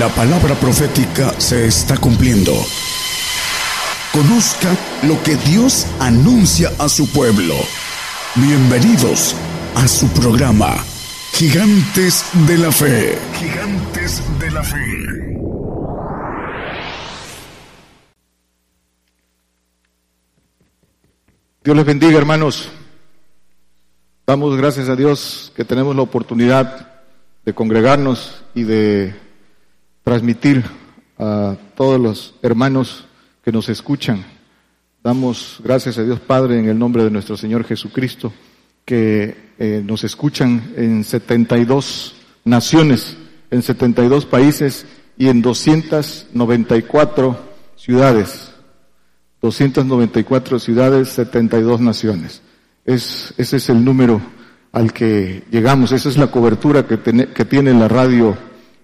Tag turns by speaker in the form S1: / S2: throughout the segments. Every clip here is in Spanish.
S1: La palabra profética se está cumpliendo. Conozca lo que Dios anuncia a su pueblo. Bienvenidos a su programa, Gigantes de la Fe. Gigantes de la Fe.
S2: Dios les bendiga, hermanos. Damos gracias a Dios que tenemos la oportunidad de congregarnos y de transmitir a todos los hermanos que nos escuchan. Damos gracias a Dios Padre en el nombre de nuestro Señor Jesucristo, que eh, nos escuchan en 72 naciones, en 72 países y en 294 ciudades. 294 ciudades, 72 naciones. Es, ese es el número al que llegamos, esa es la cobertura que, que tiene la radio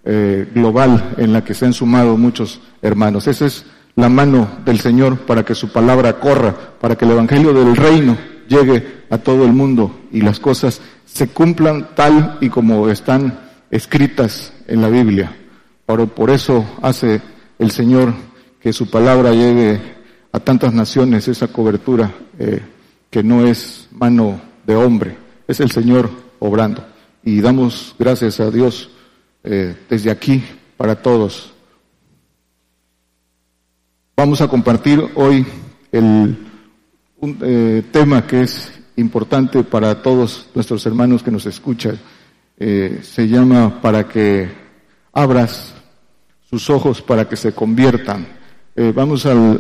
S2: eh, global en la que se han sumado muchos hermanos. Esa es la mano del Señor para que su palabra corra, para que el Evangelio del Reino llegue a todo el mundo y las cosas se cumplan tal y como están escritas en la Biblia. Por, por eso hace el Señor que su palabra llegue a tantas naciones esa cobertura eh, que no es mano de hombre, es el Señor obrando. Y damos gracias a Dios eh, desde aquí para todos. Vamos a compartir hoy el, un eh, tema que es importante para todos nuestros hermanos que nos escuchan. se llama para que abras sus ojos para que se conviertan eh, vamos al,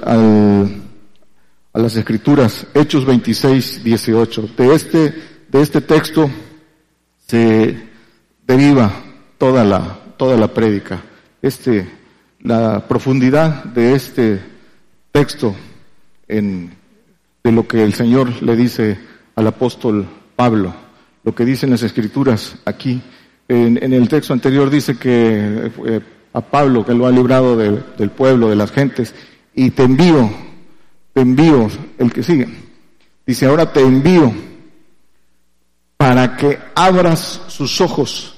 S2: a las escrituras, Hechos 26, 18. De este, de este texto se deriva toda la, toda la prédica. Este, la profundidad de este texto en, de lo que el Señor le dice al apóstol Pablo, lo que dicen las escrituras aquí. En, el texto anterior dice que eh, a Pablo que lo ha librado del pueblo, de las gentes, y te envío, te envío, el que sigue, dice, ahora te envío para que abras sus ojos,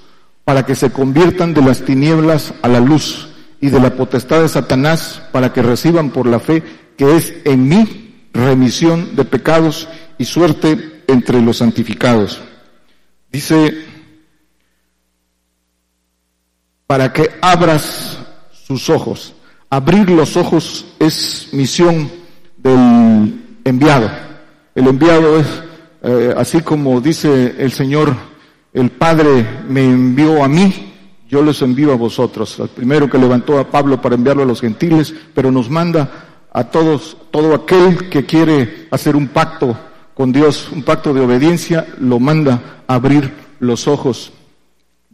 S2: para que se conviertan de las tinieblas a la luz y de la potestad de Satanás, para que reciban por la fe que es en mí remisión de pecados y suerte entre los santificados. Dice para que abras sus ojos. Abrir los ojos es misión del enviado. El enviado es, eh, así como dice el Señor, el Padre me envió a mí, yo les envío a vosotros. El primero que levantó a Pablo para enviarlo a los gentiles, pero nos manda a todos, todo aquel que quiere hacer un pacto con Dios, un pacto de obediencia, lo manda a abrir los ojos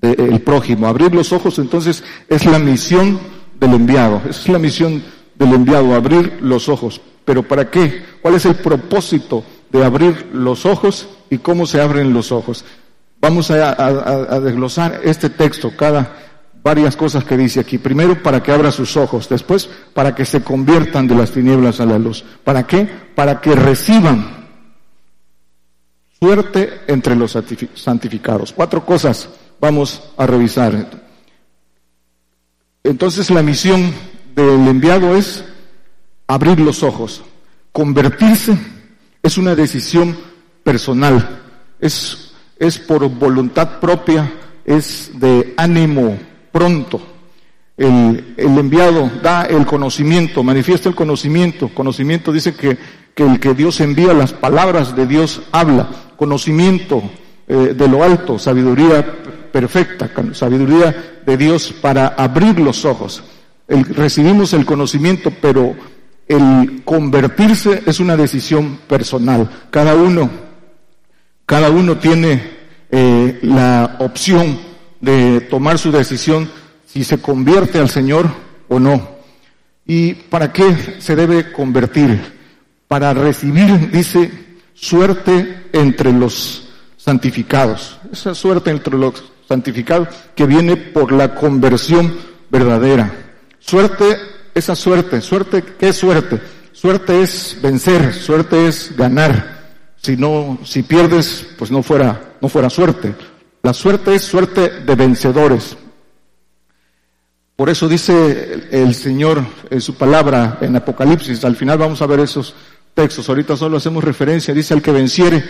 S2: el prójimo. Abrir los ojos entonces es la misión del enviado, es la misión del enviado, abrir los ojos. Pero ¿para qué? ¿Cuál es el propósito de abrir los ojos y cómo se abren los ojos? Vamos a, desglosar este texto, cada varias cosas que dice aquí. Primero, para que abra sus ojos. Después, para que se conviertan de las tinieblas a la luz. ¿Para qué? Para que reciban suerte entre los santificados. Cuatro cosas vamos a revisar. Entonces la misión del enviado es abrir los ojos. Convertirse es una decisión personal, es, es por voluntad propia, es de ánimo pronto. El, el, enviado da el conocimiento, manifiesta el conocimiento. Conocimiento dice que, que el que Dios envía las palabras de Dios habla. Conocimiento eh, de lo alto, sabiduría perfecta, sabiduría de Dios para abrir los ojos. recibimos el conocimiento, pero el convertirse es una decisión personal. Cada uno, cada uno tiene eh, la opción de tomar su decisión si se convierte al Señor o no. ¿Y para qué se debe convertir? Para recibir, dice, suerte entre los santificados. Esa suerte entre los santificado, que viene por la conversión verdadera. Suerte, esa suerte, suerte, ¿qué es suerte? Suerte es vencer, suerte es ganar. Si no, si pierdes, pues no fuera, no fuera suerte. La suerte es suerte de vencedores. Por eso dice el Señor en su palabra en Apocalipsis, al final vamos a ver esos textos, ahorita solo hacemos referencia, dice al que venciere,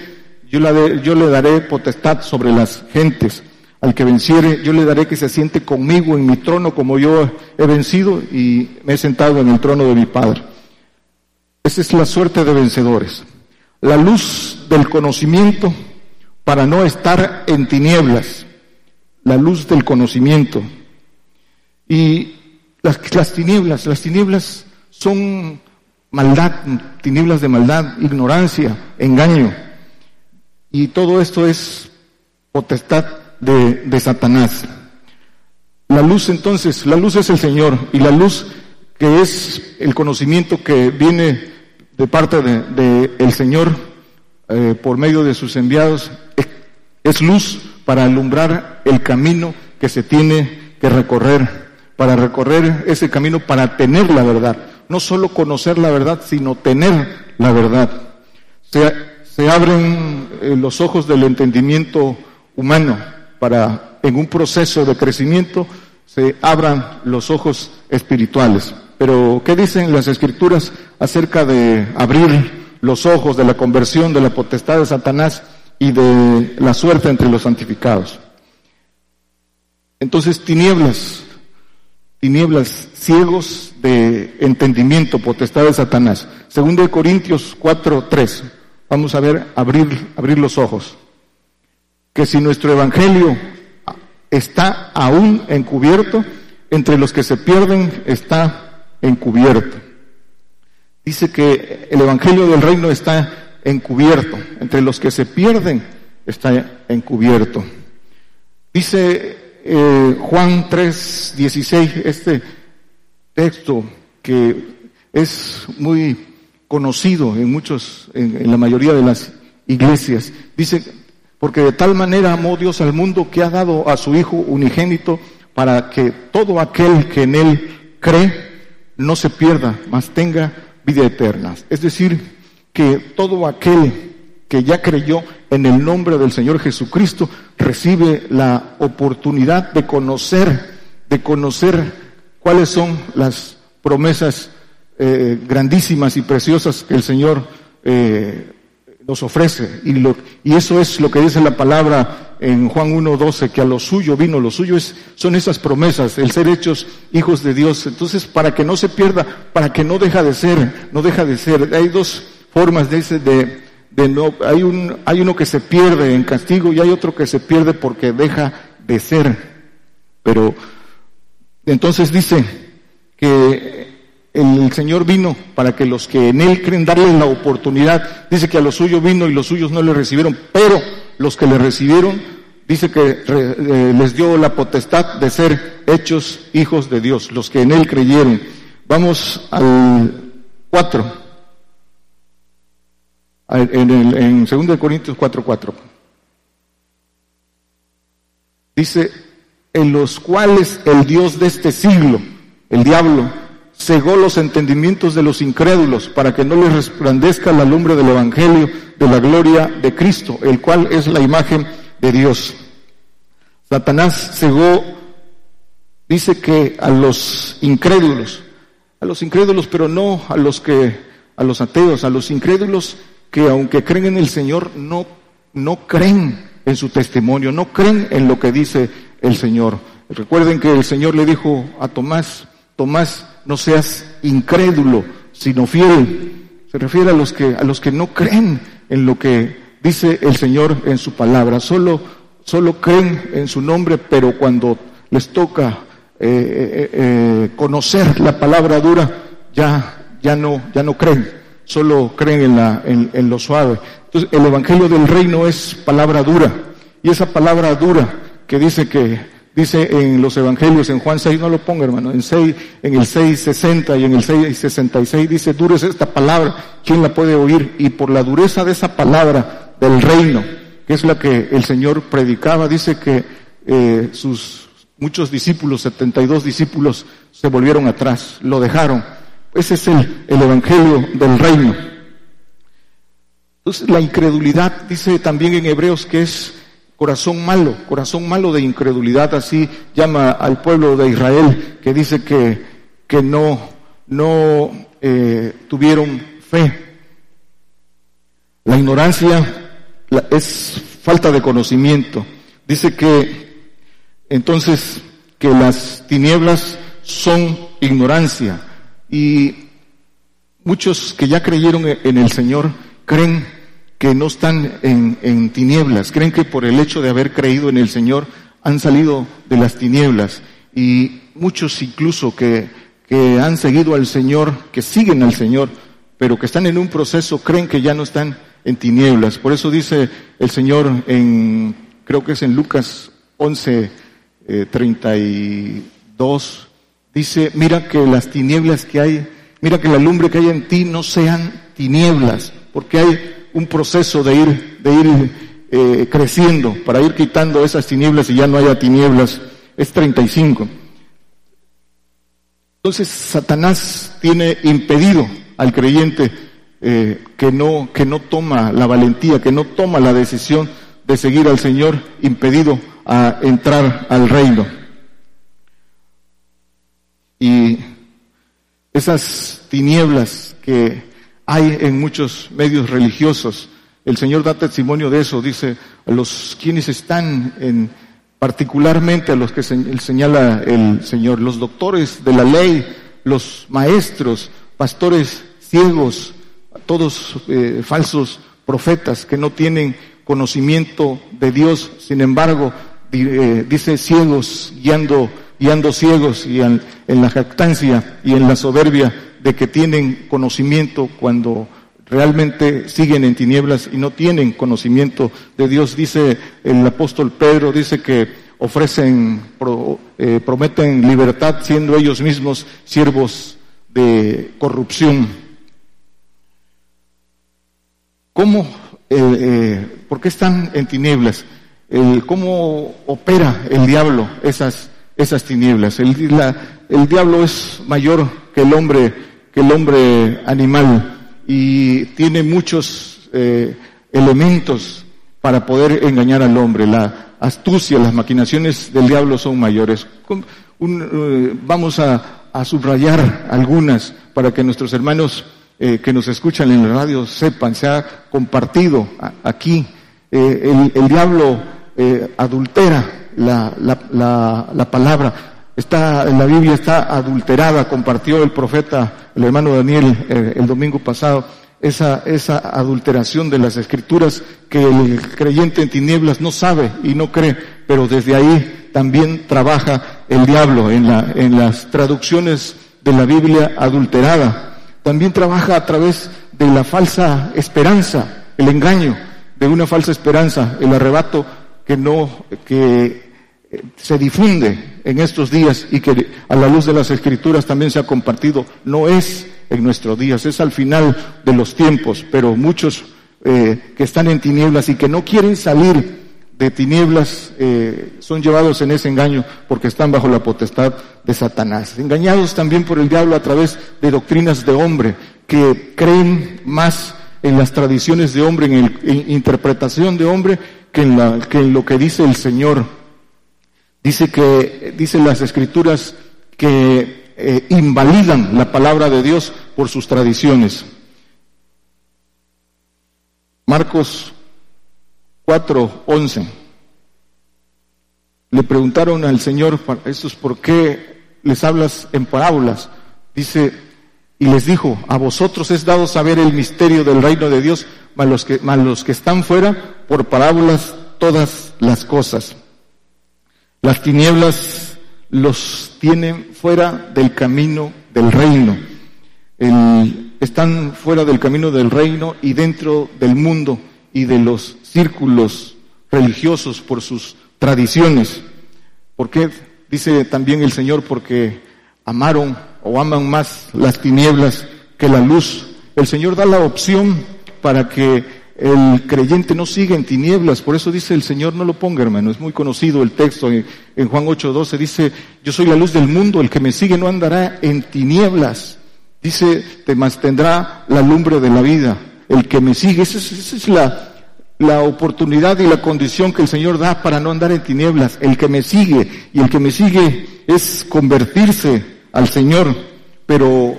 S2: yo, yo le daré potestad sobre las gentes, al que venciere, yo le daré que se siente conmigo en mi trono como yo he vencido y me he sentado en el trono de mi Padre. Esa es la suerte de vencedores. La luz del conocimiento para no estar en tinieblas. La luz del conocimiento. Y las, las tinieblas, las tinieblas son maldad, tinieblas de maldad, ignorancia, engaño. Y todo esto es potestad de, de, Satanás. La luz entonces, la luz es el Señor y la luz que es el conocimiento que viene de parte de, el Señor eh, por medio de sus enviados es luz para alumbrar el camino que se tiene que recorrer, para recorrer ese camino, para tener la verdad. No solo conocer la verdad, sino tener la verdad. Se, se abren eh, los ojos del entendimiento humano para, en un proceso de crecimiento, se abran los ojos espirituales. Pero, ¿qué dicen las escrituras acerca de abrir los ojos de la conversión de la potestad de Satanás y de la suerte entre los santificados? Entonces, tinieblas, tinieblas, ciegos de entendimiento, potestad de Satanás. Segundo de Corintios 4, 3. Vamos a ver, abrir, abrir los ojos. Que si nuestro evangelio está aún encubierto, entre los que se pierden está encubierto. Dice que el Evangelio del Reino está encubierto, entre los que se pierden está encubierto. Dice eh, Juan 3, 16, este texto que es muy conocido en muchos, en, en la mayoría de las iglesias. Dice, porque de tal manera amó Dios al mundo que ha dado a su Hijo unigénito para que todo aquel que en Él cree no se pierda, mas tenga vida eterna. Es decir, que todo aquel que ya creyó en el nombre del Señor Jesucristo recibe la oportunidad de conocer, de conocer cuáles son las promesas eh, grandísimas y preciosas que el Señor eh, nos ofrece. Y, lo, y eso es lo que dice la palabra en Juan 1.12, que a lo suyo vino, lo suyo es, son esas promesas, el ser hechos hijos de Dios. Entonces, para que no se pierda, para que no deja de ser, no deja de ser. Hay dos formas de ese, de, de no, hay un, hay uno que se pierde en castigo y hay otro que se pierde porque deja de ser. Pero, entonces dice que el Señor vino para que los que en Él creen darle la oportunidad. Dice que a los suyos vino y los suyos no le recibieron, pero los que le recibieron, dice que eh, les dio la potestad de ser hechos hijos de Dios, los que en Él creyeron. Vamos al 4. En, el, en 2 Corintios 4, 4. Dice, en los cuales el Dios de este siglo, el diablo, cegó los entendimientos de los incrédulos para que no les resplandezca la lumbre del Evangelio de la gloria de Cristo, el cual es la imagen de Dios. Satanás cegó, dice que a los incrédulos, a los incrédulos, pero no a los que, a los ateos, a los incrédulos que aunque creen en el Señor, no, no creen en su testimonio, no creen en lo que dice el Señor. Recuerden que el Señor le dijo a Tomás, Tomás, no seas incrédulo, sino fiel. Se refiere a los que, a los que no creen en lo que dice el Señor en su palabra. Solo, solo creen en su nombre, pero cuando les toca eh, eh, eh, conocer la palabra dura, ya, ya no, ya no creen. Solo creen en, la, en, lo suave. Entonces, el Evangelio del Reino es palabra dura. Y esa palabra dura que dice que Dice en los evangelios, en Juan 6, no lo ponga hermano, en, 6, en el 6.60 y en el 6.66 dice, dura es esta palabra, ¿quién la puede oír? Y por la dureza de esa palabra del reino, que es la que el Señor predicaba, dice que eh, sus muchos discípulos, 72 discípulos, se volvieron atrás, lo dejaron. Ese es el, el evangelio del reino. Entonces la incredulidad dice también en Hebreos que es corazón malo, corazón malo de incredulidad, así llama al pueblo de Israel, que dice que, que no, no eh, tuvieron fe. La ignorancia es falta de conocimiento. Dice que entonces que las tinieblas son ignorancia. Y muchos que ya creyeron en el Señor creen que no están en, tinieblas, creen que por el hecho de haber creído en el Señor han salido de las tinieblas. Y muchos incluso que, que han seguido al Señor, que siguen al Señor, pero que están en un proceso, creen que ya no están en tinieblas. Por eso dice el Señor en, creo que es en Lucas 11, 32, eh, dice, mira que las tinieblas que hay, mira que la lumbre que hay en ti no sean tinieblas, porque hay un proceso de ir, de ir eh, creciendo para ir quitando esas tinieblas y ya no haya tinieblas. Es 35. Entonces Satanás tiene impedido al creyente eh, que no que no toma la valentía, que no toma la decisión de seguir al Señor, impedido a entrar al reino. Y esas tinieblas que hay en muchos medios religiosos. El Señor da testimonio de eso, dice, a los quienes están en, particularmente a los que señala el Señor, los doctores de la ley, los maestros, pastores ciegos, todos eh, falsos profetas que no tienen conocimiento de Dios, sin embargo, eh, dice ciegos guiando, guiando ciegos y en la jactancia y en la soberbia de que tienen conocimiento cuando realmente siguen en tinieblas y no tienen conocimiento de Dios. Dice el apóstol Pedro, dice que ofrecen, eh, prometen libertad siendo ellos mismos siervos de corrupción. ¿Cómo, eh, eh, por qué están en tinieblas? ¿Cómo opera el diablo esas, esas tinieblas? El, el diablo es mayor que el hombre que el hombre animal y tiene muchos eh, elementos para poder engañar al hombre. La astucia, las maquinaciones del diablo son mayores. Eh, vamos a, subrayar algunas para que nuestros hermanos eh, que nos escuchan en la radio sepan, se ha compartido aquí. El, el, diablo adultera la, la, la palabra está, la Biblia está adulterada, compartió el profeta, el hermano Daniel, eh, el domingo pasado, esa, esa adulteración de las escrituras que el creyente en tinieblas no sabe y no cree, pero desde ahí también trabaja el diablo en, la, en las traducciones de la Biblia adulterada. También trabaja a través de la falsa esperanza, el engaño de una falsa esperanza, el arrebato que no, que se difunde en estos días y que a la luz de las escrituras también se ha compartido, no es en nuestros días, es al final de los tiempos, pero muchos eh, que están en tinieblas y que no quieren salir de tinieblas eh, son llevados en ese engaño porque están bajo la potestad de Satanás. Engañados también por el diablo a través de doctrinas de hombre que creen más en las tradiciones de hombre, en, la interpretación de hombre, que en, la, que en lo que dice el Señor Dice que, dicen las escrituras que eh, invalidan la palabra de Dios por sus tradiciones. Marcos 4, 11. Le preguntaron al Señor, estos, ¿por qué les hablas en parábolas? Dice, y les dijo, a vosotros es dado saber el misterio del reino de Dios, mas los que, mas los que están fuera, por parábolas todas las cosas. Las tinieblas los tienen fuera del camino del reino. están fuera del camino del reino y dentro del mundo y de los círculos religiosos por sus tradiciones. ¿Por qué? Dice también el Señor, porque amaron o aman más las tinieblas que la luz. El Señor da la opción para que el creyente no sigue en tinieblas, por eso dice el Señor, no lo ponga hermano, es muy conocido el texto en, Juan 8:12, dice, yo soy la luz del mundo, el que me sigue no andará en tinieblas, dice, te tendrá la lumbre de la vida, el que me sigue, esa es, la, la oportunidad y la condición que el Señor da para no andar en tinieblas. El que me sigue y el que me sigue es convertirse al Señor, pero,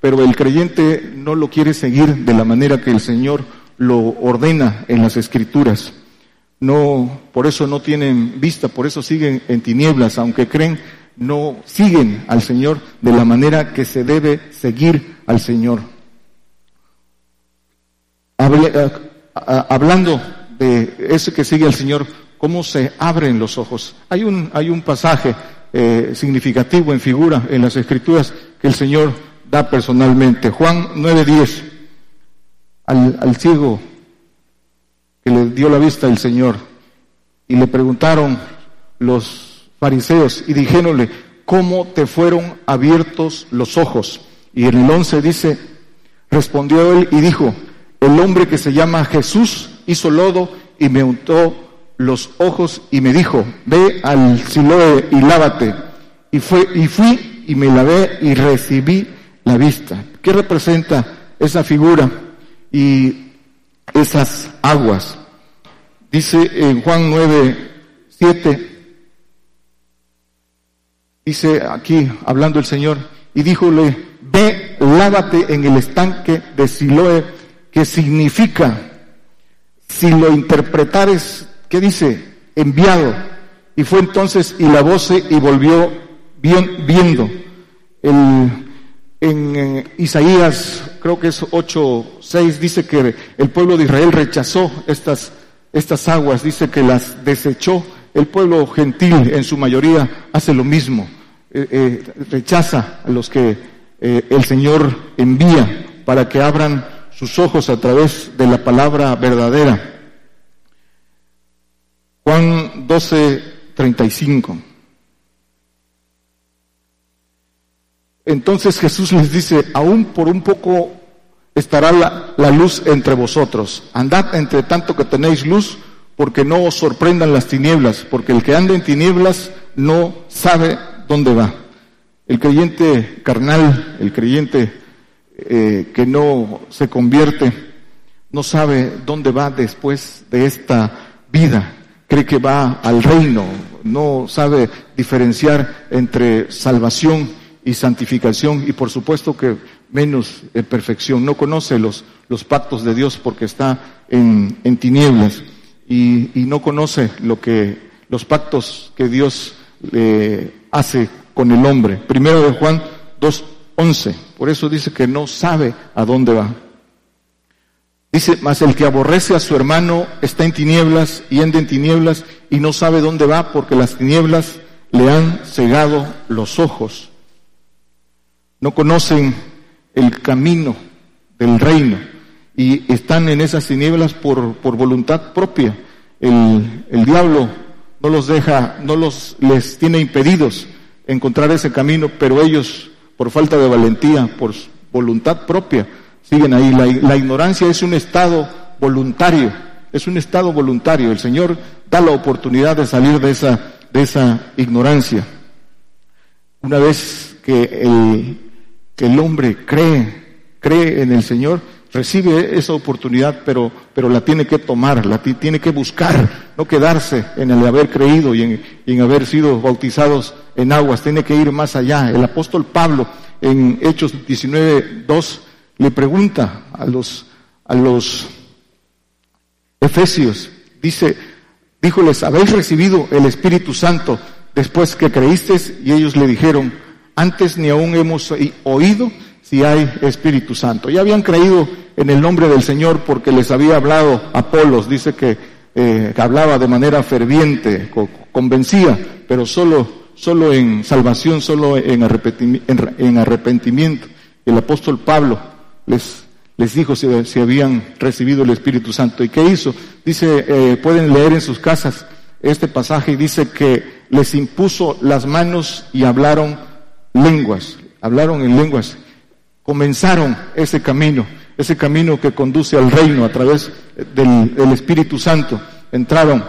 S2: pero el creyente no lo quiere seguir de la manera que el Señor lo ordena en las escrituras. No, por eso no tienen vista, por eso siguen en tinieblas, aunque creen, no siguen al Señor de la manera que se debe seguir al Señor. Eh, hablando de ese que sigue al Señor, cómo se abren los ojos. Hay un, hay un pasaje eh, significativo en figura en las Escrituras que el Señor da personalmente. Juan 9:10, al, al ciego que le dio la vista el Señor y le preguntaron los fariseos y dijéronle, ¿cómo te fueron abiertos los ojos? Y en el 11 dice, respondió él y dijo, el hombre que se llama Jesús hizo lodo y me untó los ojos y me dijo, ve al Siloé y lávate. Y, fue, y fui y me lavé y recibí la vista. ¿Qué representa esa figura y esas aguas? Dice en Juan 9, 7, dice aquí, hablando el Señor, y díjole, ve, lávate en el estanque de Siloé que significa, si lo interpretares, ¿qué dice? Enviado. Y fue entonces y la y volvió viendo. El, en eh, Isaías, creo que es 8, 6, dice que el pueblo de Israel rechazó estas, estas aguas, dice que las desechó. El pueblo gentil en su mayoría hace lo mismo, eh, eh, rechaza a los que el Señor envía para que abran sus ojos a través de la palabra verdadera. Juan 12, 35. Entonces Jesús les dice, aún por un poco estará la, la, luz entre vosotros. Andad entre tanto que tenéis luz, porque no os sorprendan las tinieblas, porque el que anda en tinieblas no sabe dónde va. El creyente carnal, el creyente eh, que no se convierte, no sabe dónde va después de esta vida. Cree que va al reino, no sabe diferenciar entre salvación y santificación y por supuesto que menos en perfección. No conoce los, los pactos de Dios porque está en, en tinieblas y, y, no conoce lo que, los pactos que Dios eh, hace con el hombre. Primero de Juan 2, 11. Por eso dice que no sabe a dónde va. Dice, mas el que aborrece a su hermano está en tinieblas y anda en tinieblas y no sabe dónde va porque las tinieblas le han cegado los ojos. No conocen el camino del reino y están en esas tinieblas por, por voluntad propia. El, el diablo no los deja, no los les tiene impedidos encontrar ese camino, pero ellos por falta de valentía, por voluntad propia, siguen ahí. La, ignorancia es un estado voluntario, es un estado voluntario. El Señor da la oportunidad de salir de esa, de esa ignorancia. Una vez que el, que el hombre cree, cree en el Señor, recibe esa oportunidad, pero, pero la tiene que tomar, la tiene que buscar, no quedarse en el haber creído y en, en haber sido bautizados en aguas, tiene que ir más allá. El apóstol Pablo en Hechos 19, 2 le pregunta a los, a los efesios, dice, díjoles, ¿habéis recibido el Espíritu Santo después que creísteis? Y ellos le dijeron, antes ni aún hemos oído si hay Espíritu Santo. Ya habían creído en el nombre del Señor porque les había hablado Apolos, dice que, eh, hablaba de manera ferviente, convencía, pero solo, solo en salvación, solo en arrepentimiento. El apóstol Pablo les, les dijo si, habían recibido el Espíritu Santo. ¿Y qué hizo? Dice, eh, pueden leer en sus casas este pasaje y dice que les impuso las manos y hablaron lenguas, hablaron en lenguas comenzaron ese camino, ese camino que conduce al reino a través del, Espíritu Santo. Entraron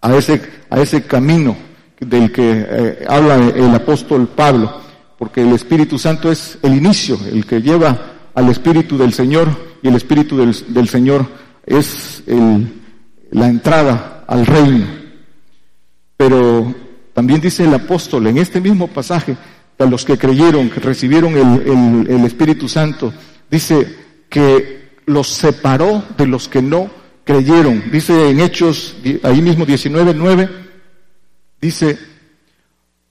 S2: a ese, a ese camino del que eh, habla el apóstol Pablo, porque el Espíritu Santo es el inicio, el que lleva al Espíritu del Señor, y el Espíritu del, Señor es el, la entrada al reino. Pero también dice el apóstol en este mismo pasaje, a los que creyeron, que recibieron el, el Espíritu Santo, dice que los separó de los que no creyeron. Dice en Hechos, ahí mismo 19.9, dice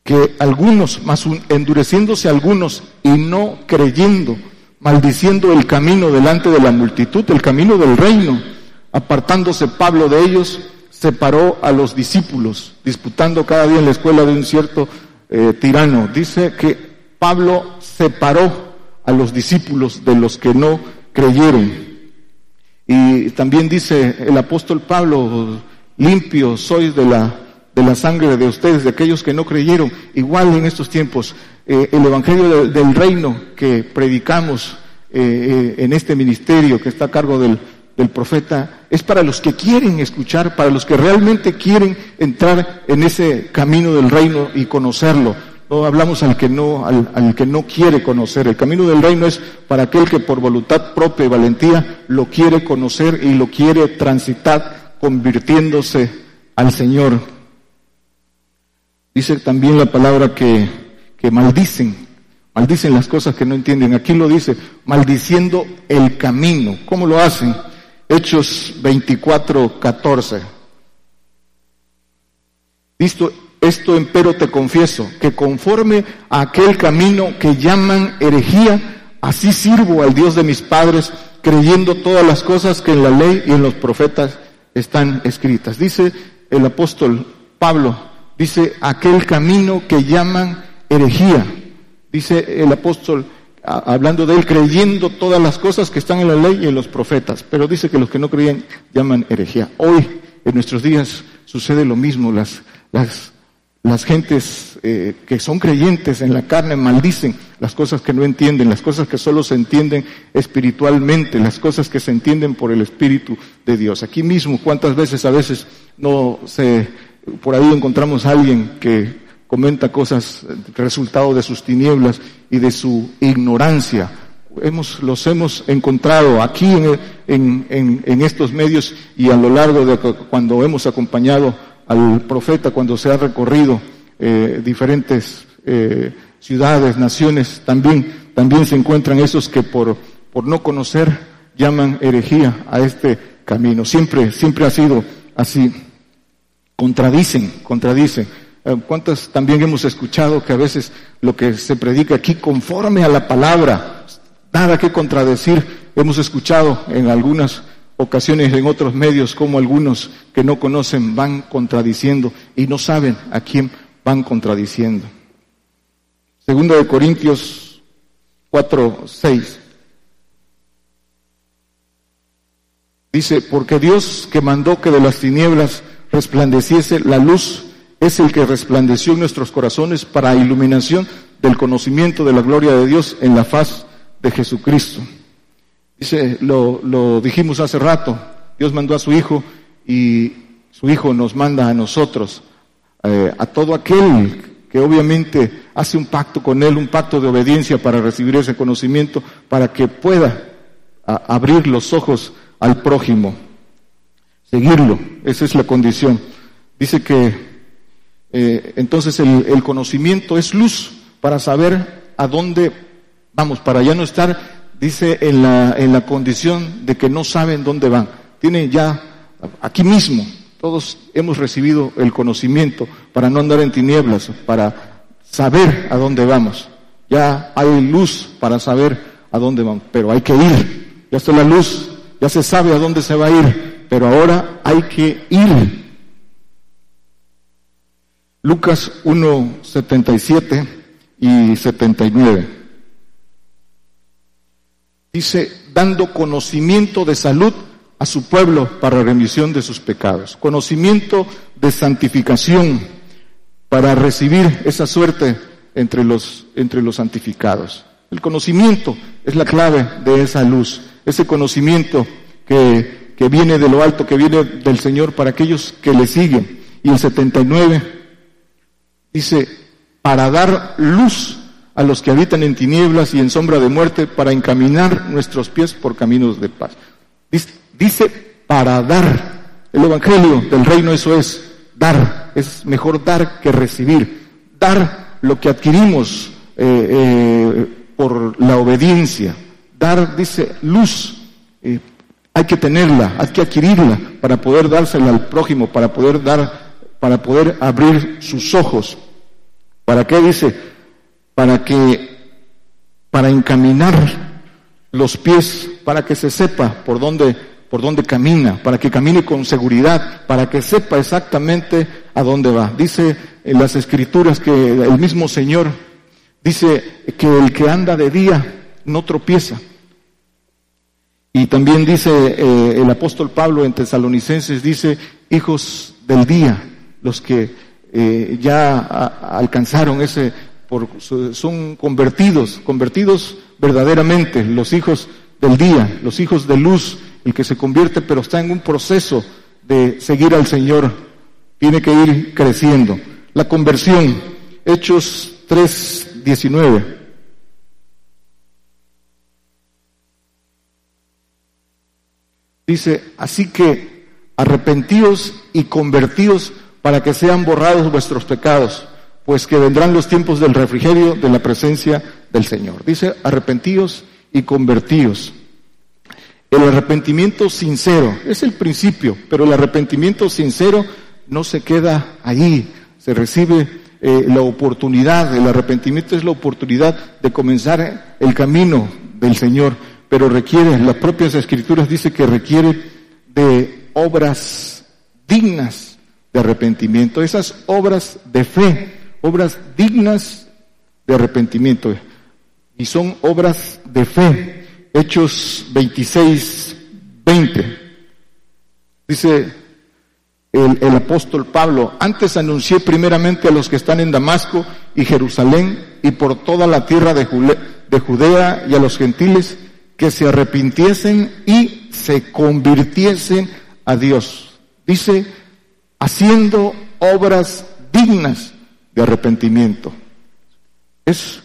S2: que algunos, más endureciéndose algunos y no creyendo, maldiciendo el camino delante de la multitud, el camino del reino, apartándose Pablo de ellos, separó a los discípulos, disputando cada día en la escuela de un cierto eh, tirano. Dice que Pablo separó a los discípulos de los que no creyeron. Y también dice el apóstol Pablo, limpio sois de la, de la sangre de ustedes, de aquellos que no creyeron. Igual en estos tiempos, eh, el Evangelio del reino que predicamos eh, eh, en este ministerio que está a cargo del, del profeta es para los que quieren escuchar, para los que realmente quieren entrar en ese camino del reino y conocerlo no hablamos al que no, al, que no quiere conocer. El camino del reino es para aquel que por voluntad propia y valentía lo quiere conocer y lo quiere transitar convirtiéndose al Señor. Dice también la palabra que, maldicen, maldicen las cosas que no entienden. Aquí lo dice, maldiciendo el camino. ¿Cómo lo hacen? Hechos 24, 14. Visto, esto empero te confieso, que conforme a aquel camino que llaman herejía, así sirvo al Dios de mis padres, creyendo todas las cosas que en la ley y en los profetas están escritas. Dice el apóstol Pablo, dice aquel camino que llaman herejía. Dice el apóstol, hablando de él, creyendo todas las cosas que están en la ley y en los profetas. Pero dice que los que no creían llaman herejía. Hoy, en nuestros días, sucede lo mismo. Las, las las gentes eh, que son creyentes en la carne maldicen las cosas que no entienden, las cosas que solo se entienden espiritualmente, las cosas que se entienden por el Espíritu de Dios. Aquí mismo, cuántas veces a veces no se, por ahí encontramos a alguien que comenta cosas, resultado de sus tinieblas y de su ignorancia. Hemos, los hemos encontrado aquí en, en, en estos medios y a lo largo de cuando hemos acompañado al profeta cuando se ha recorrido eh, diferentes eh, ciudades, naciones, también, también se encuentran esos que por, por no conocer llaman herejía a este camino. Siempre, siempre ha sido así. Contradicen, contradicen. Eh, ¿Cuántas también hemos escuchado que a veces lo que se predica aquí conforme a la palabra, nada que contradecir? Hemos escuchado en algunas ocasiones en otros medios como algunos que no conocen van contradiciendo y no saben a quién van contradiciendo. Segundo de Corintios 4, 6. Dice, porque Dios que mandó que de las tinieblas resplandeciese la luz, es el que resplandeció en nuestros corazones para iluminación del conocimiento de la gloria de Dios en la faz de Jesucristo. Dice, lo, dijimos hace rato, Dios mandó a su Hijo y su Hijo nos manda a nosotros, eh, a todo aquel que obviamente hace un pacto con Él, un pacto de obediencia para recibir ese conocimiento, para que pueda abrir los ojos al prójimo, seguirlo, esa es la condición. Dice que eh, entonces el, el conocimiento es luz para saber a dónde vamos, para ya no estar dice en la, en la condición de que no saben dónde van. Tienen ya aquí mismo, todos hemos recibido el conocimiento para no andar en tinieblas, para saber a dónde vamos. Ya hay luz para saber a dónde vamos, pero hay que ir. Ya está la luz, ya se sabe a dónde se va a ir, pero ahora hay que ir. Lucas 1, 77 y 79 dice, dando conocimiento de salud a su pueblo para remisión de sus pecados, conocimiento de santificación para recibir esa suerte entre los, entre los santificados. El conocimiento es la clave de esa luz, ese conocimiento que, que viene de lo alto, que viene del Señor para aquellos que le siguen. Y el 79 dice, para dar luz a los que habitan en tinieblas y en sombra de muerte para encaminar nuestros pies por caminos de paz. Dice, para dar El Evangelio del reino eso es dar, es mejor dar que recibir, dar lo que adquirimos eh, eh, por la obediencia, dar, dice, luz, eh, hay que tenerla, hay que adquirirla para poder dársela al prójimo, para poder dar, para poder abrir sus ojos. ¿Para qué dice? Para que, para encaminar los pies, para que se sepa por dónde por dónde camina, para que camine con seguridad, para que sepa exactamente a dónde va. Dice en las escrituras que el mismo Señor dice que el que anda de día no tropieza. Y también dice eh, el apóstol Pablo en Tesalonicenses, dice, hijos del día, los que eh, ya alcanzaron ese, por, son convertidos, convertidos verdaderamente, los hijos del día, los hijos de luz, el que se convierte pero está en un proceso de seguir al Señor, tiene que ir creciendo. La conversión, Hechos 3, 19. Dice, así que arrepentíos y convertíos para que sean borrados vuestros pecados, pues que vendrán los tiempos del refrigerio de la presencia del Señor. Dice, arrepentíos y convertíos. El arrepentimiento sincero es el principio, pero el arrepentimiento sincero no se queda allí, se recibe eh, la oportunidad, el arrepentimiento es la oportunidad de comenzar el camino del Señor, pero requiere, las propias escrituras dice que requiere de obras dignas de arrepentimiento, esas obras de fe, obras dignas de arrepentimiento, y son obras de fe. Hechos 26, 20. Dice el, apóstol Pablo, antes anuncié primeramente a los que están en Damasco y Jerusalén y por toda la tierra de Judea y a los gentiles que se arrepintiesen y se convirtiesen a Dios. Dice, haciendo obras dignas de arrepentimiento. Es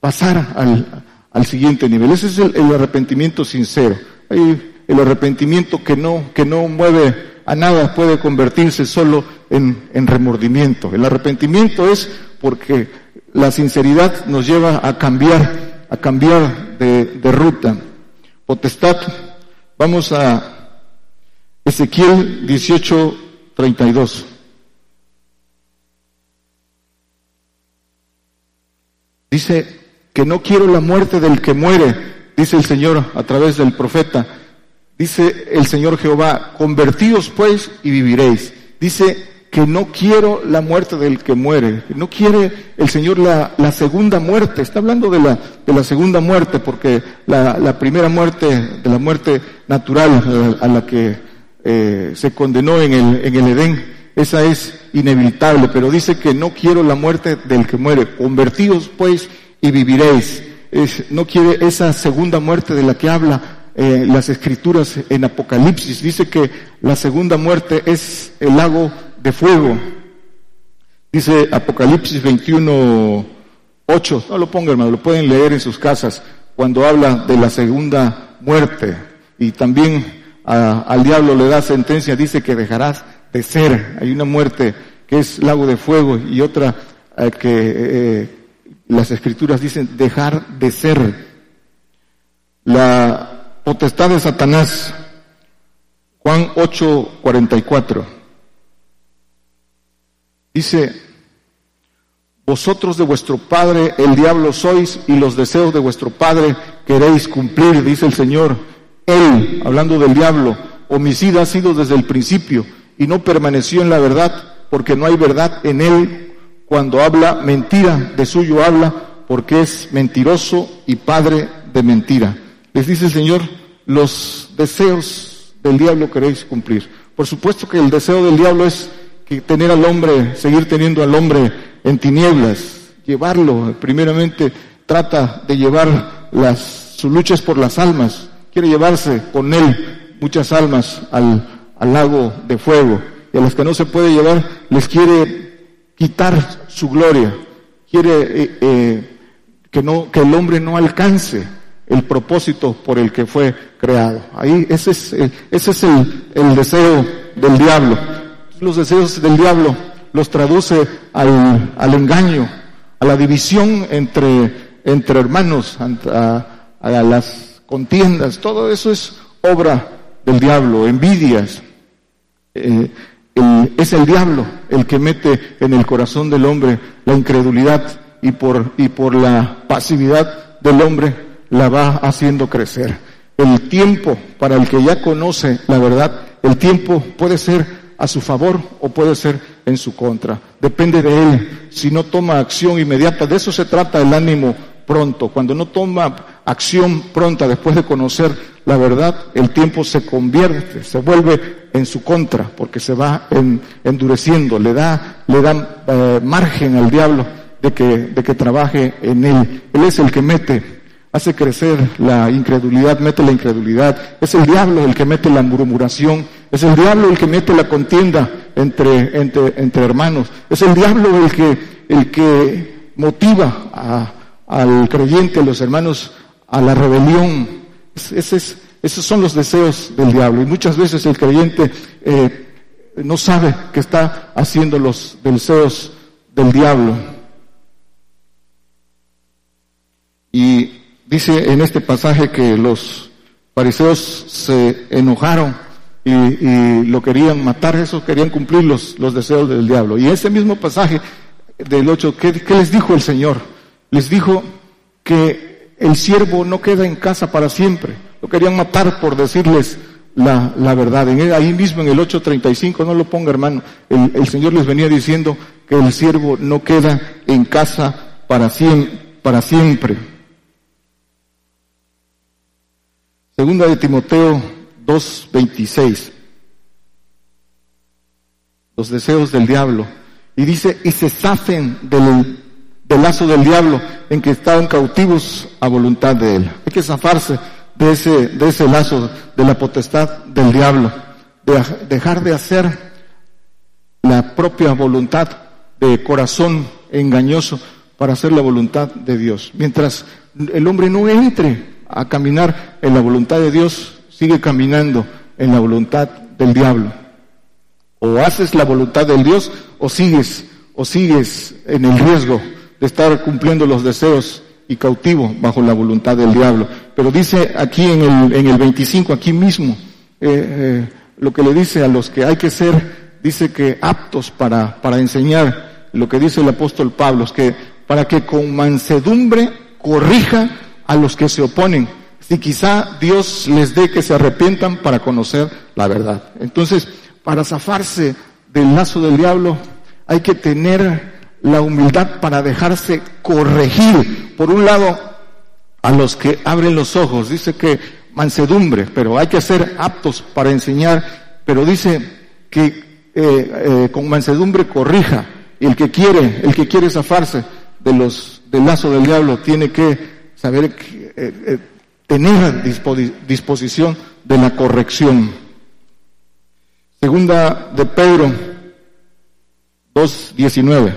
S2: pasar al, al siguiente nivel. Ese es el, arrepentimiento sincero. el arrepentimiento que no, que no mueve a nada puede convertirse solo en, en remordimiento. El arrepentimiento es porque la sinceridad nos lleva a cambiar, a cambiar de ruta. Potestad. Vamos a Ezequiel 18, 32. Dice, que no quiero la muerte del que muere, dice el Señor a través del profeta. Dice el Señor Jehová, convertíos pues y viviréis. Dice que no quiero la muerte del que muere, no quiere el Señor la, segunda muerte. Está hablando de la, de la segunda muerte, porque la, primera muerte, de la muerte natural a, la que eh, se condenó en el, en el Edén, esa es inevitable, pero dice que no quiero la muerte del que muere. Convertíos pues y viviréis. no quiere esa segunda muerte de la que habla eh, las escrituras en Apocalipsis. Dice que la segunda muerte es el lago de fuego. Dice Apocalipsis 21, 8. No lo pongan, hermano, lo pueden leer en sus casas cuando habla de la segunda muerte. Y también al diablo le da sentencia, dice que dejarás de ser. Hay una muerte que es lago de fuego y otra eh, que eh, las escrituras dicen dejar de ser. La potestad de Satanás, Juan 8, 44, dice, vosotros de vuestro padre el diablo sois y los deseos de vuestro padre queréis cumplir, dice el Señor. Él, hablando del diablo, homicida ha sido desde el principio y no permaneció en la verdad porque no hay verdad en él cuando habla mentira, de suyo habla, porque es mentiroso y padre de mentira. Les dice el Señor, los deseos del diablo queréis cumplir. Por supuesto que el deseo del diablo es tener al hombre, seguir teniendo al hombre en tinieblas, llevarlo, primeramente trata de llevar las, sus luchas por las almas, quiere llevarse con él muchas almas al, al lago de fuego, y a las que no se puede llevar les quiere quitar su gloria, quiere eh, eh, que, no, que el hombre no alcance el propósito por el que fue creado. Ahí ese es, ese es el, el deseo del diablo. Los deseos del diablo los traduce al, engaño, a la división entre, entre hermanos, a, a las contiendas. Todo eso es obra del diablo, envidias. Eh, es el diablo el que mete en el corazón del hombre la incredulidad y por, y por la pasividad del hombre la va haciendo crecer. El tiempo para el que ya conoce la verdad, el tiempo puede ser a su favor o puede ser en su contra. Depende de él. Si no toma acción inmediata, de eso se trata el ánimo pronto. Cuando no toma acción pronta después de conocer la verdad, el tiempo se convierte, se vuelve en su contra, porque se va endureciendo, le da, le da eh, margen al diablo de que, de que trabaje en él. Él es el que mete, hace crecer la incredulidad, mete la incredulidad. Es el diablo el que mete la murmuración, es el diablo el que mete la contienda entre, entre, entre hermanos. Es el diablo el que, el que motiva a, al creyente, a los hermanos, a la rebelión. Esos son los deseos del diablo. Y muchas veces el creyente eh, no sabe que está haciendo los deseos del diablo. Y dice en este pasaje que los fariseos se enojaron y, lo querían matar, eso querían cumplir los, los deseos del diablo. Y ese mismo pasaje del 8, ¿qué, ¿qué les dijo el Señor? Les dijo que el siervo no queda en casa para siempre. Lo querían matar por decirles la, la verdad. En, ahí mismo en el 8.35, no lo ponga hermano, el, el Señor les venía diciendo que el siervo no queda en casa para, para siempre. Segunda de Timoteo 2.26. Los deseos del diablo. Y dice, y se del, del lazo del diablo en que estaban cautivos a voluntad de él. Hay que zafarse de ese, de ese lazo de la potestad del diablo. De dejar de hacer la propia voluntad de corazón engañoso para hacer la voluntad de Dios. Mientras el hombre no entre a caminar en la voluntad de Dios, sigue caminando en la voluntad del diablo. O haces la voluntad del Dios o sigues, o sigues en el riesgo de estar cumpliendo los deseos y cautivo bajo la voluntad del diablo. Pero dice aquí en el, en el 25, aquí mismo, eh, eh, lo que le dice a los que hay que ser, dice que aptos para, para enseñar, lo que dice el apóstol Pablo, es que para que con mansedumbre corrija a los que se oponen, si quizá Dios les dé que se arrepientan para conocer la verdad. Entonces, para zafarse del lazo del diablo, hay que tener la humildad para dejarse corregir. Por un lado, a los que abren los ojos, dice que mansedumbre, pero hay que ser aptos para enseñar, pero dice que eh, eh, con mansedumbre corrija. Y el que quiere, el que quiere zafarse de los, del lazo del diablo, tiene que saber eh, eh, tener disposición de la corrección. Segunda de Pedro 2.19.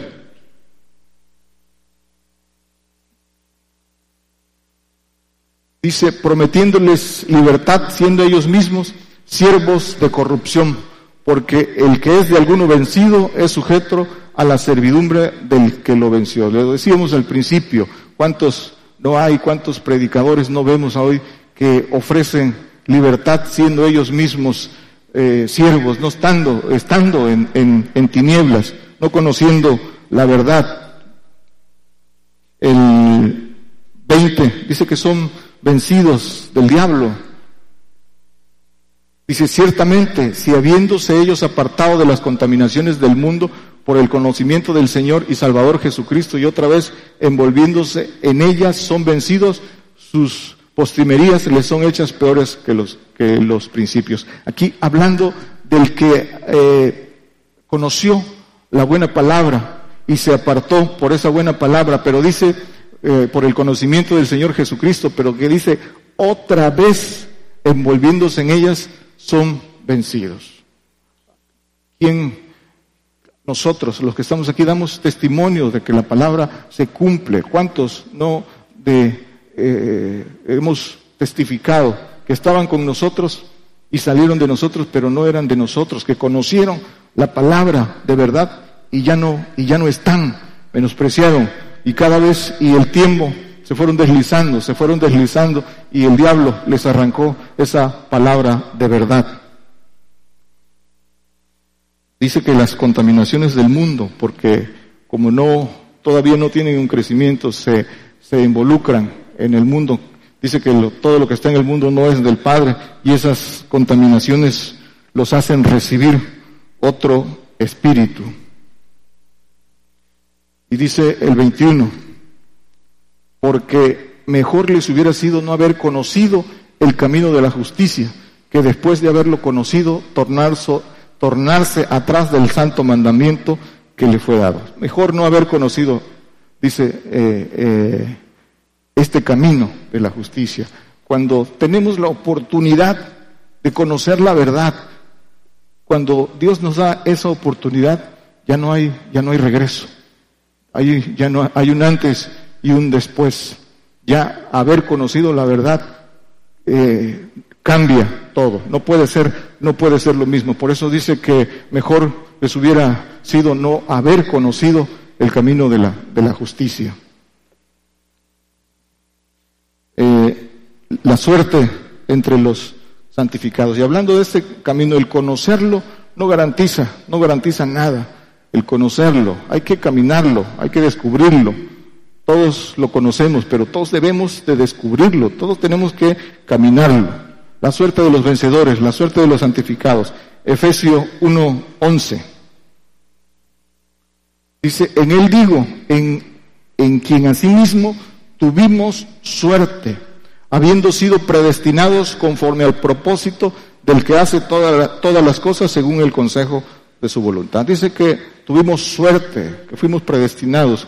S2: Dice, prometiéndoles libertad, siendo ellos mismos siervos de corrupción, porque el que es de alguno vencido es sujeto a la servidumbre del que lo venció. Le decíamos al principio, ¿cuántos no hay cuántos predicadores no vemos hoy que ofrecen libertad siendo ellos mismos eh, siervos, no estando, estando en, en, tinieblas, no conociendo la verdad. El 20 dice que son vencidos del diablo. Dice, ciertamente, si habiéndose ellos apartado de las contaminaciones del mundo, por el conocimiento del Señor y Salvador Jesucristo y otra vez envolviéndose en ellas son vencidos, sus postrimerías les son hechas peores que los, que los principios. Aquí hablando del que eh, conoció la buena palabra y se apartó por esa buena palabra, pero dice eh, por el conocimiento del Señor Jesucristo, pero que dice otra vez envolviéndose en ellas son vencidos. ¿Quién nosotros, los que estamos aquí, damos testimonio de que la palabra se cumple. ¿Cuántos no de, eh, hemos testificado que estaban con nosotros y salieron de nosotros, pero no eran de nosotros, que conocieron la palabra de verdad y ya no, y ya no están, menospreciaron, y cada vez, y el tiempo se fueron deslizando, se fueron deslizando, y el diablo les arrancó esa palabra de verdad. Dice que las contaminaciones del mundo, porque como no, todavía no tienen un crecimiento, se, se involucran en el mundo. Dice que todo lo que está en el mundo no es del Padre y esas contaminaciones los hacen recibir otro espíritu. Y dice el 21, porque mejor les hubiera sido no haber conocido el camino de la justicia, que después de haberlo conocido, tornarse, tornarse atrás del santo mandamiento que le fue dado. Mejor no haber conocido, dice, eh, eh, este camino de la justicia. Cuando tenemos la oportunidad de conocer la verdad, cuando Dios nos da esa oportunidad, ya no hay, ya no hay regreso. Hay, ya no hay un antes y un después. Ya haber conocido la verdad eh, cambia todo. No puede ser, no puede ser lo mismo. Por eso dice que mejor les hubiera sido no haber conocido el camino de la, de la justicia. Eh, la suerte entre los santificados. Y hablando de este camino, el conocerlo no garantiza, no garantiza nada. El conocerlo, hay que caminarlo, hay que descubrirlo. Todos lo conocemos, pero todos debemos de descubrirlo, todos tenemos que caminarlo. La suerte de los vencedores, la suerte de los santificados. Efesio 1:11. Dice, en él digo, en, en quien asimismo tuvimos suerte, habiendo sido predestinados conforme al propósito del que hace todas las cosas según el consejo de su voluntad. Dice que tuvimos suerte, que fuimos predestinados.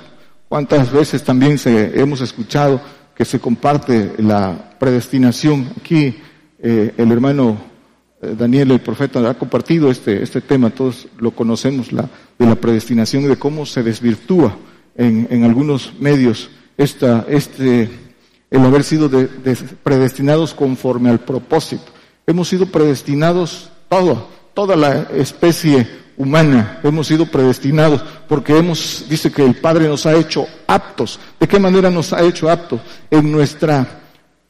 S2: ¿Cuántas veces también se, hemos escuchado que se comparte la predestinación? Aquí eh, el hermano eh, Daniel, el profeta, ha compartido este, este tema, todos lo conocemos, la, de la predestinación y de cómo se desvirtúa en, algunos medios esta, este, el haber sido predestinados conforme al propósito. Hemos sido predestinados todo, toda la especie humana, hemos sido predestinados porque hemos, dice que el Padre nos ha hecho aptos. ¿De qué manera nos ha hecho aptos? En nuestra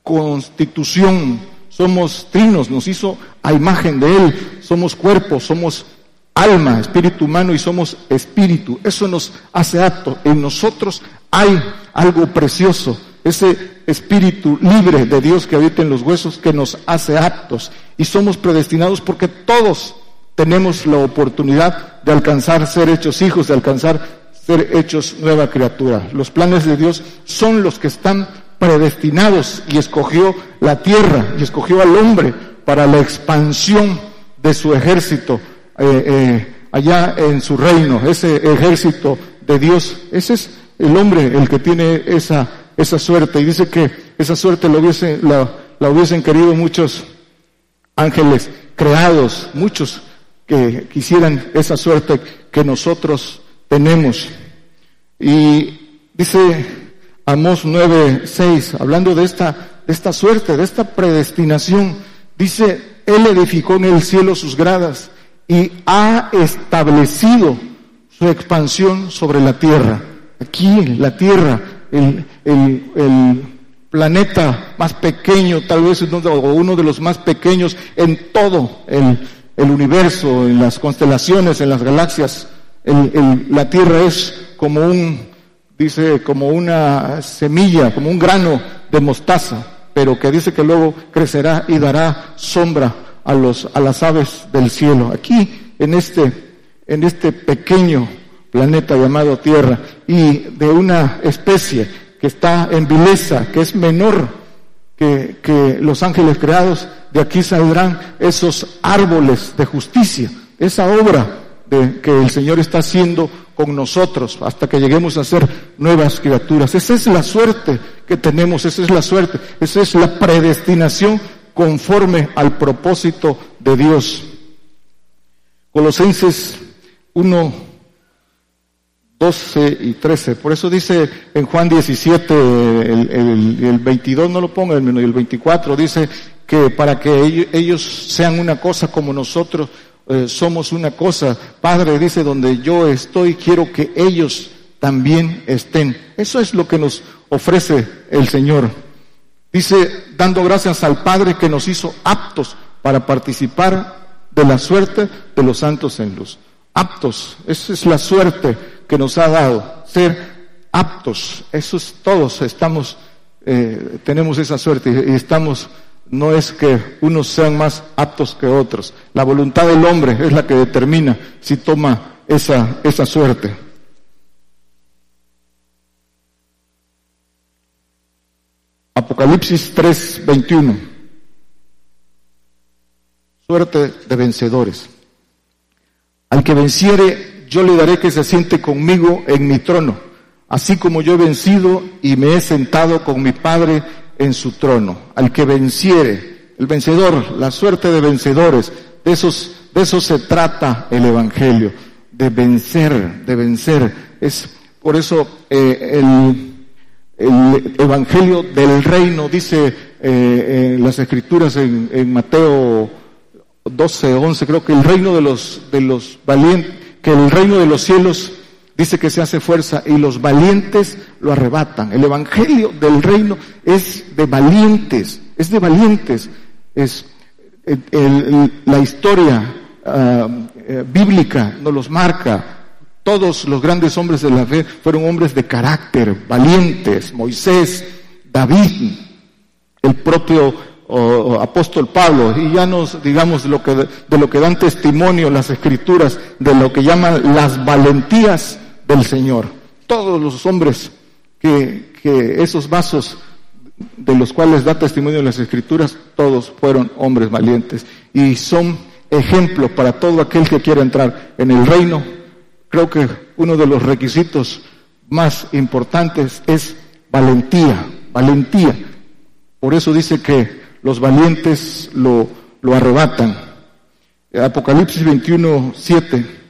S2: constitución somos trinos, nos hizo a imagen de Él, somos cuerpo, somos alma, espíritu humano y somos espíritu. Eso nos hace aptos. En nosotros hay algo precioso, ese espíritu libre de Dios que habita en los huesos que nos hace aptos y somos predestinados porque todos tenemos la oportunidad de alcanzar ser hechos hijos, de alcanzar ser hechos nueva criatura. Los planes de Dios son los que están predestinados y escogió la tierra y escogió al hombre para la expansión de su ejército eh, eh, allá en su reino, ese ejército de Dios. Ese es el hombre el que tiene esa, esa suerte. Y dice que esa suerte la, hubiese, la, la hubiesen querido muchos ángeles creados, muchos que quisieran esa suerte que nosotros tenemos. Y dice Amos 9:6, hablando de esta, de esta suerte, de esta predestinación, dice, Él edificó en el cielo sus gradas y ha establecido su expansión sobre la tierra aquí, la Tierra, el, planeta más pequeño, tal vez uno de los más pequeños en todo el, universo, en las constelaciones, en las galaxias. la Tierra es como un, dice, como una semilla, como un grano de mostaza, pero que dice que luego crecerá y dará sombra a los, a las aves del cielo. Aquí, en este, en este pequeño planeta llamado Tierra y de una especie que está en vileza, que es menor que, que los ángeles creados, de aquí saldrán esos árboles de justicia, esa obra de, que el Señor está haciendo con nosotros hasta que lleguemos a ser nuevas criaturas. Esa es la suerte que tenemos, esa es la suerte, esa es la predestinación conforme al propósito de Dios. Colosenses 1, 12 y 13. Por eso dice en Juan 17, el, el, 22 no lo ponga, el, el 24, dice que para que ellos sean una cosa como nosotros eh, somos una cosa. Padre dice, donde yo estoy, quiero que ellos también estén. Eso es lo que nos ofrece el Señor. Dice, dando gracias al Padre que nos hizo aptos para participar de la suerte de los santos en luz. Aptos, esa es la suerte que nos ha dado, ser aptos. Eso es todos, estamos, eh, tenemos esa suerte y estamos no es que unos sean más aptos que otros. La voluntad del hombre es la que determina si toma esa, esa suerte. Apocalipsis 3:21. Suerte de vencedores. Al que venciere, yo le daré que se siente conmigo en mi trono, así como yo he vencido y me he sentado con mi Padre en su trono. Al que venciere, el vencedor, la suerte de vencedores, de esos, de eso se trata el Evangelio, de vencer, de vencer. Es por eso eh, el, el, Evangelio del reino dice eh, en las escrituras en, en Mateo 12, 11, creo que el reino de los, de los valientes, que el reino de los cielos dice que se hace fuerza y los valientes lo arrebatan. El evangelio del reino es de valientes, es de valientes. Es la historia ah, eh, bíblica nos los marca. Todos los grandes hombres de la fe fueron hombres de carácter, valientes. Moisés, David, el propio apóstol Pablo, y ya nos digamos lo que, de lo que dan testimonio las escrituras, de lo que llaman las valentías del Señor. Todos los hombres que, esos vasos de los cuales da testimonio las escrituras, todos fueron hombres valientes y son ejemplo para todo aquel que quiera entrar en el reino. Creo que uno de los requisitos más importantes es valentía, valentía. Por eso dice que los valientes lo, lo arrebatan. Apocalipsis 21, 7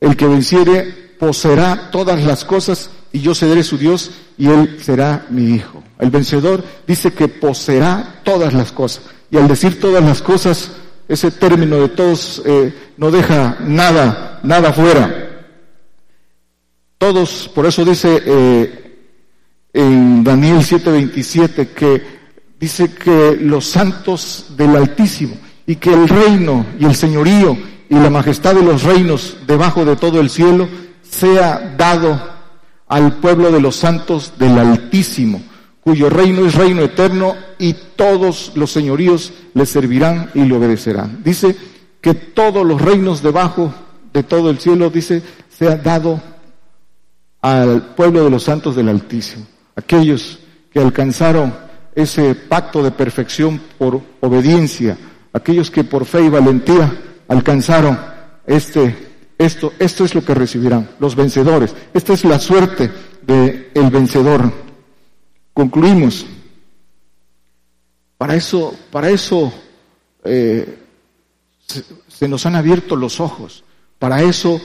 S2: El que venciere poseerá todas las cosas y yo seré su Dios y él será mi hijo. El vencedor dice que poseerá todas las cosas. Y al decir todas las cosas, ese término de todos eh, no deja nada, nada fuera. Todos, por eso dice eh, en Daniel 7:27 que dice que los santos del Altísimo y que el reino y el señorío y la majestad de los reinos debajo de todo el cielo sea dado al pueblo de los santos del Altísimo, cuyo reino es reino eterno y todos los señoríos le servirán y le obedecerán. Dice que todos los reinos debajo de todo el cielo, dice, sea dado al pueblo de los santos del Altísimo, aquellos que alcanzaron ese pacto de perfección por obediencia, aquellos que por fe y valentía alcanzaron este, esto, esto es lo que recibirán, los vencedores. Esta es la suerte del vencedor. Concluimos. Para eso, para eso eh, se, nos han abierto los ojos. Para eso,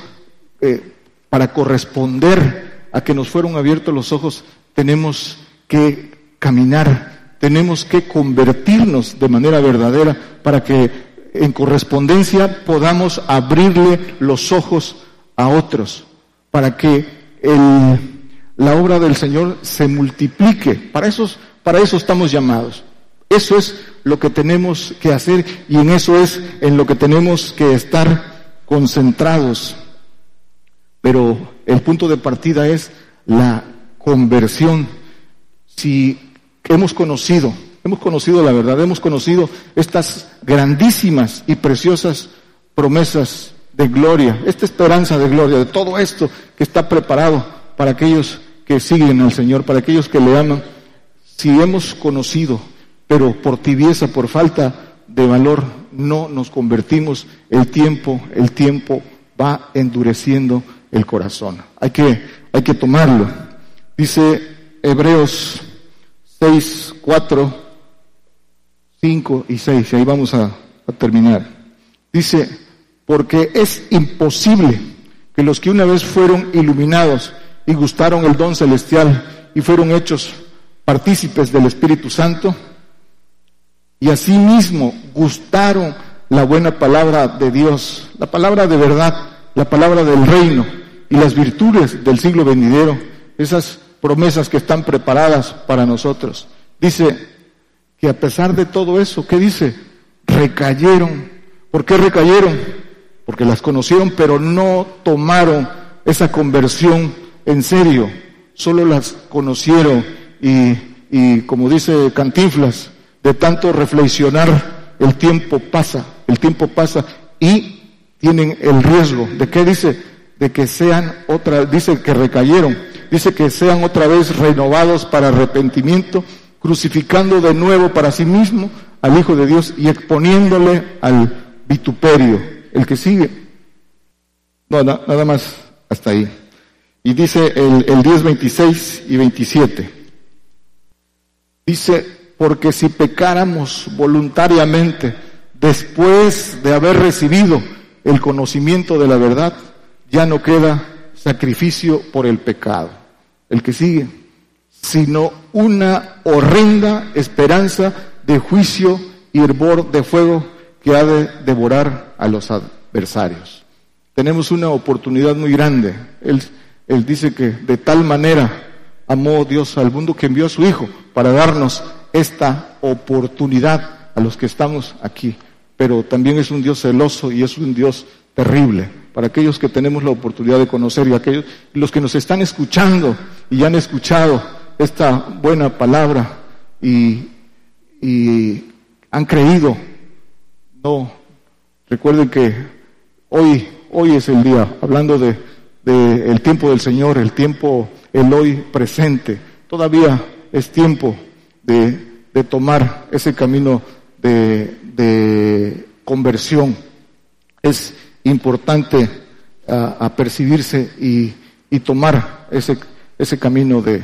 S2: eh, para corresponder a que nos fueron abiertos los ojos, tenemos que caminar, tenemos que convertirnos de manera verdadera para que en correspondencia podamos abrirle los ojos a otros, para que la obra del Señor se multiplique. Para eso, para eso estamos llamados. Eso es lo que tenemos que hacer y en eso es en lo que tenemos que estar concentrados. Pero el punto de partida es la conversión. Si hemos conocido Hemos conocido la verdad, hemos conocido estas grandísimas y preciosas promesas de gloria, esta esperanza de gloria, de todo esto que está preparado para aquellos que siguen al Señor, para aquellos que le aman. Si hemos conocido, pero por tibieza, por falta de valor, no nos convertimos, el tiempo, el tiempo va endureciendo el corazón. Hay que, hay que tomarlo. Dice Hebreos 6, 4, 5 y 6, y ahí vamos a, terminar. Dice, porque es imposible que los que una vez fueron iluminados y gustaron el don celestial y fueron hechos partícipes del Espíritu Santo y asimismo gustaron la buena palabra de Dios, la palabra de verdad, la palabra del reino y las virtudes del siglo venidero, esas promesas que están preparadas para nosotros. Dice que a pesar de todo eso, ¿qué dice? Recayeron. ¿Por qué recayeron? Porque las conocieron, pero no tomaron esa conversión en serio. Solo las conocieron y, y como dice Cantinflas, de tanto reflexionar, el tiempo pasa, el tiempo pasa y tienen el riesgo de qué dice, de que sean otra, dice que recayeron, dice que sean otra vez renovados para arrepentimiento, crucificando de nuevo para sí mismo al Hijo de Dios y exponiéndole al vituperio, el que sigue. No, nada más hasta ahí. Y dice el, el 10, 26 y 27. Dice, porque si pecáramos voluntariamente después de haber recibido el conocimiento de la verdad, ya no queda sacrificio por el pecado. El que sigue, sino una horrenda esperanza de juicio y hervor de fuego que ha de devorar a los adversarios. Tenemos una oportunidad muy grande. Él, él dice que de tal manera amó Dios al mundo que envió a su Hijo para darnos esta oportunidad a los que estamos aquí. Pero también es un Dios celoso y es un Dios terrible para aquellos que tenemos la oportunidad de conocer y aquellos los que nos están escuchando y han escuchado esta buena palabra y, y han creído. No, recuerden que hoy hoy es el día, hablando de, de el tiempo del Señor, el tiempo el hoy presente. Todavía es tiempo de, de tomar ese camino de, de, conversión. Es importante apercibirse y, y, tomar ese, ese camino de,